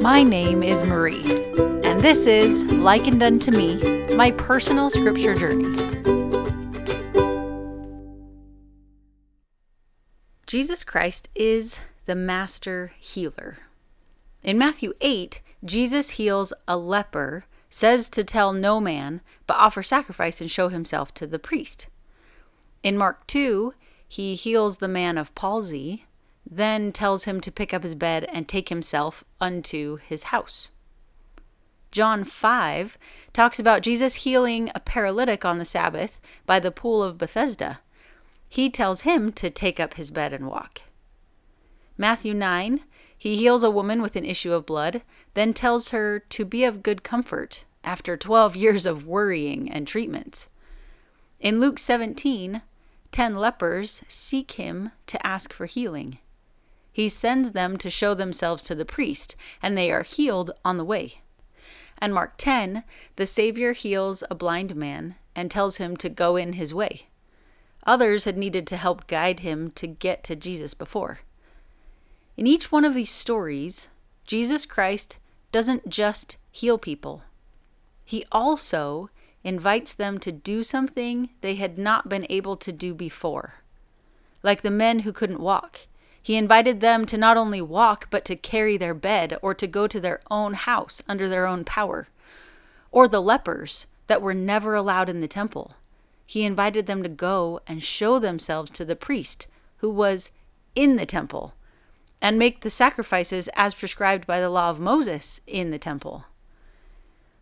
My name is Marie, and this is Likened Unto Me, my personal scripture journey. Jesus Christ is the master healer. In Matthew 8, Jesus heals a leper, says to tell no man, but offer sacrifice and show himself to the priest. In Mark 2, he heals the man of palsy, then tells him to pick up his bed and take himself unto his house. John 5 talks about Jesus healing a paralytic on the Sabbath by the pool of Bethesda. He tells him to take up his bed and walk. Matthew 9, he heals a woman with an issue of blood, then tells her to be of good comfort after 12 years of worrying and treatments. In Luke 17, ten lepers seek him to ask for healing. He sends them to show themselves to the priest, and they are healed on the way. And Mark 10, the Savior heals a blind man and tells him to go in his way. Others had needed to help guide him to get to Jesus before. In each one of these stories, Jesus Christ doesn't just heal people, he also invites them to do something they had not been able to do before. Like the men who couldn't walk, he invited them to not only walk, but to carry their bed or to go to their own house under their own power. Or the lepers that were never allowed in the temple. He invited them to go and show themselves to the priest who was in the temple and make the sacrifices as prescribed by the law of Moses in the temple.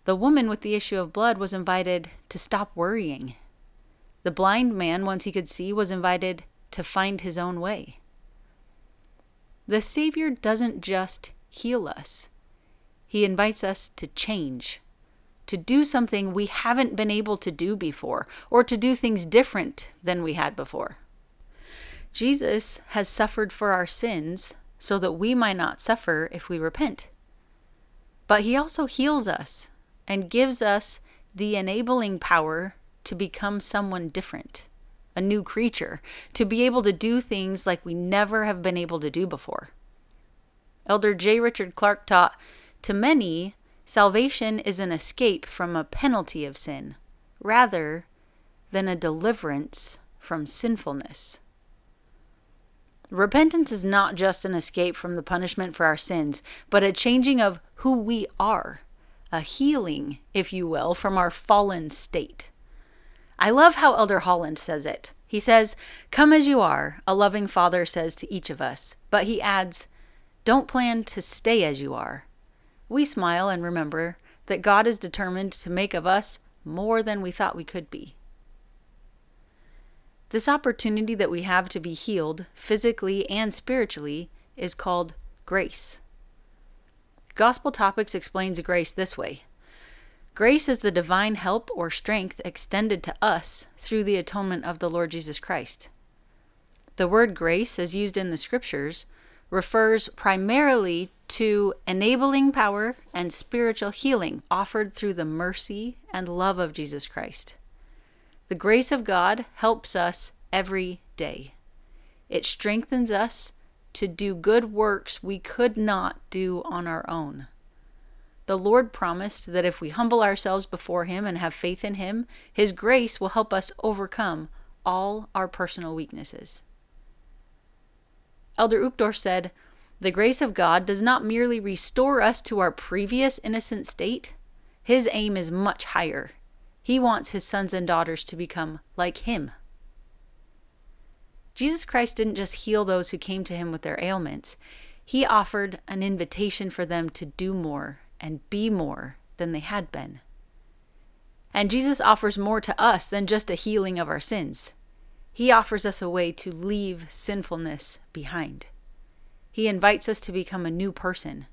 The woman with the issue of blood was invited to stop worrying. The blind man, once he could see, was invited to find his own way. The Savior doesn't just heal us, He invites us to change, to do something we haven't been able to do before, or to do things different than we had before. Jesus has suffered for our sins so that we might not suffer if we repent. But He also heals us and gives us the enabling power to become someone different, a new creature, to be able to do things like we never have been able to do before. Elder J. Richard Clarke taught To many, salvation is an escape from a penalty of sin, rather than a deliverance from sinfulness. Repentance is not just an escape from the punishment for our sins, but a changing of who we are a healing, if you will, from our fallen state. I love how Elder Holland says it. He says, Come as you are, a loving father says to each of us. But he adds, Don't plan to stay as you are. We smile and remember that God is determined to make of us more than we thought we could be. This opportunity that we have to be healed, physically and spiritually, is called grace. Gospel Topics explains grace this way Grace is the divine help or strength extended to us through the atonement of the Lord Jesus Christ. The word grace, as used in the scriptures, refers primarily to enabling power and spiritual healing offered through the mercy and love of Jesus Christ. The grace of God helps us every day. It strengthens us to do good works we could not do on our own. The Lord promised that if we humble ourselves before Him and have faith in Him, His grace will help us overcome all our personal weaknesses. Elder Uchtdorf said, The grace of God does not merely restore us to our previous innocent state, His aim is much higher. He wants His sons and daughters to become like Him. Jesus Christ didn't just heal those who came to him with their ailments, he offered an invitation for them to do more and be more than they had been. And Jesus offers more to us than just a healing of our sins. He offers us a way to leave sinfulness behind. He invites us to become a new person.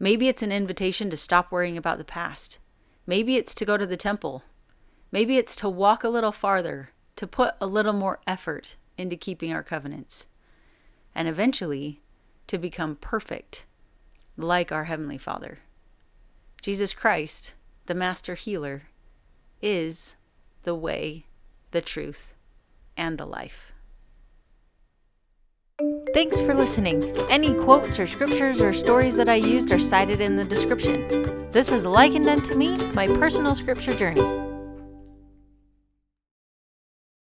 Maybe it's an invitation to stop worrying about the past. Maybe it's to go to the temple. Maybe it's to walk a little farther, to put a little more effort into keeping our covenants, and eventually to become perfect like our Heavenly Father. Jesus Christ, the Master Healer, is the way, the truth, and the life. Thanks for listening. Any quotes or scriptures or stories that I used are cited in the description. This is likened unto me, my personal scripture journey.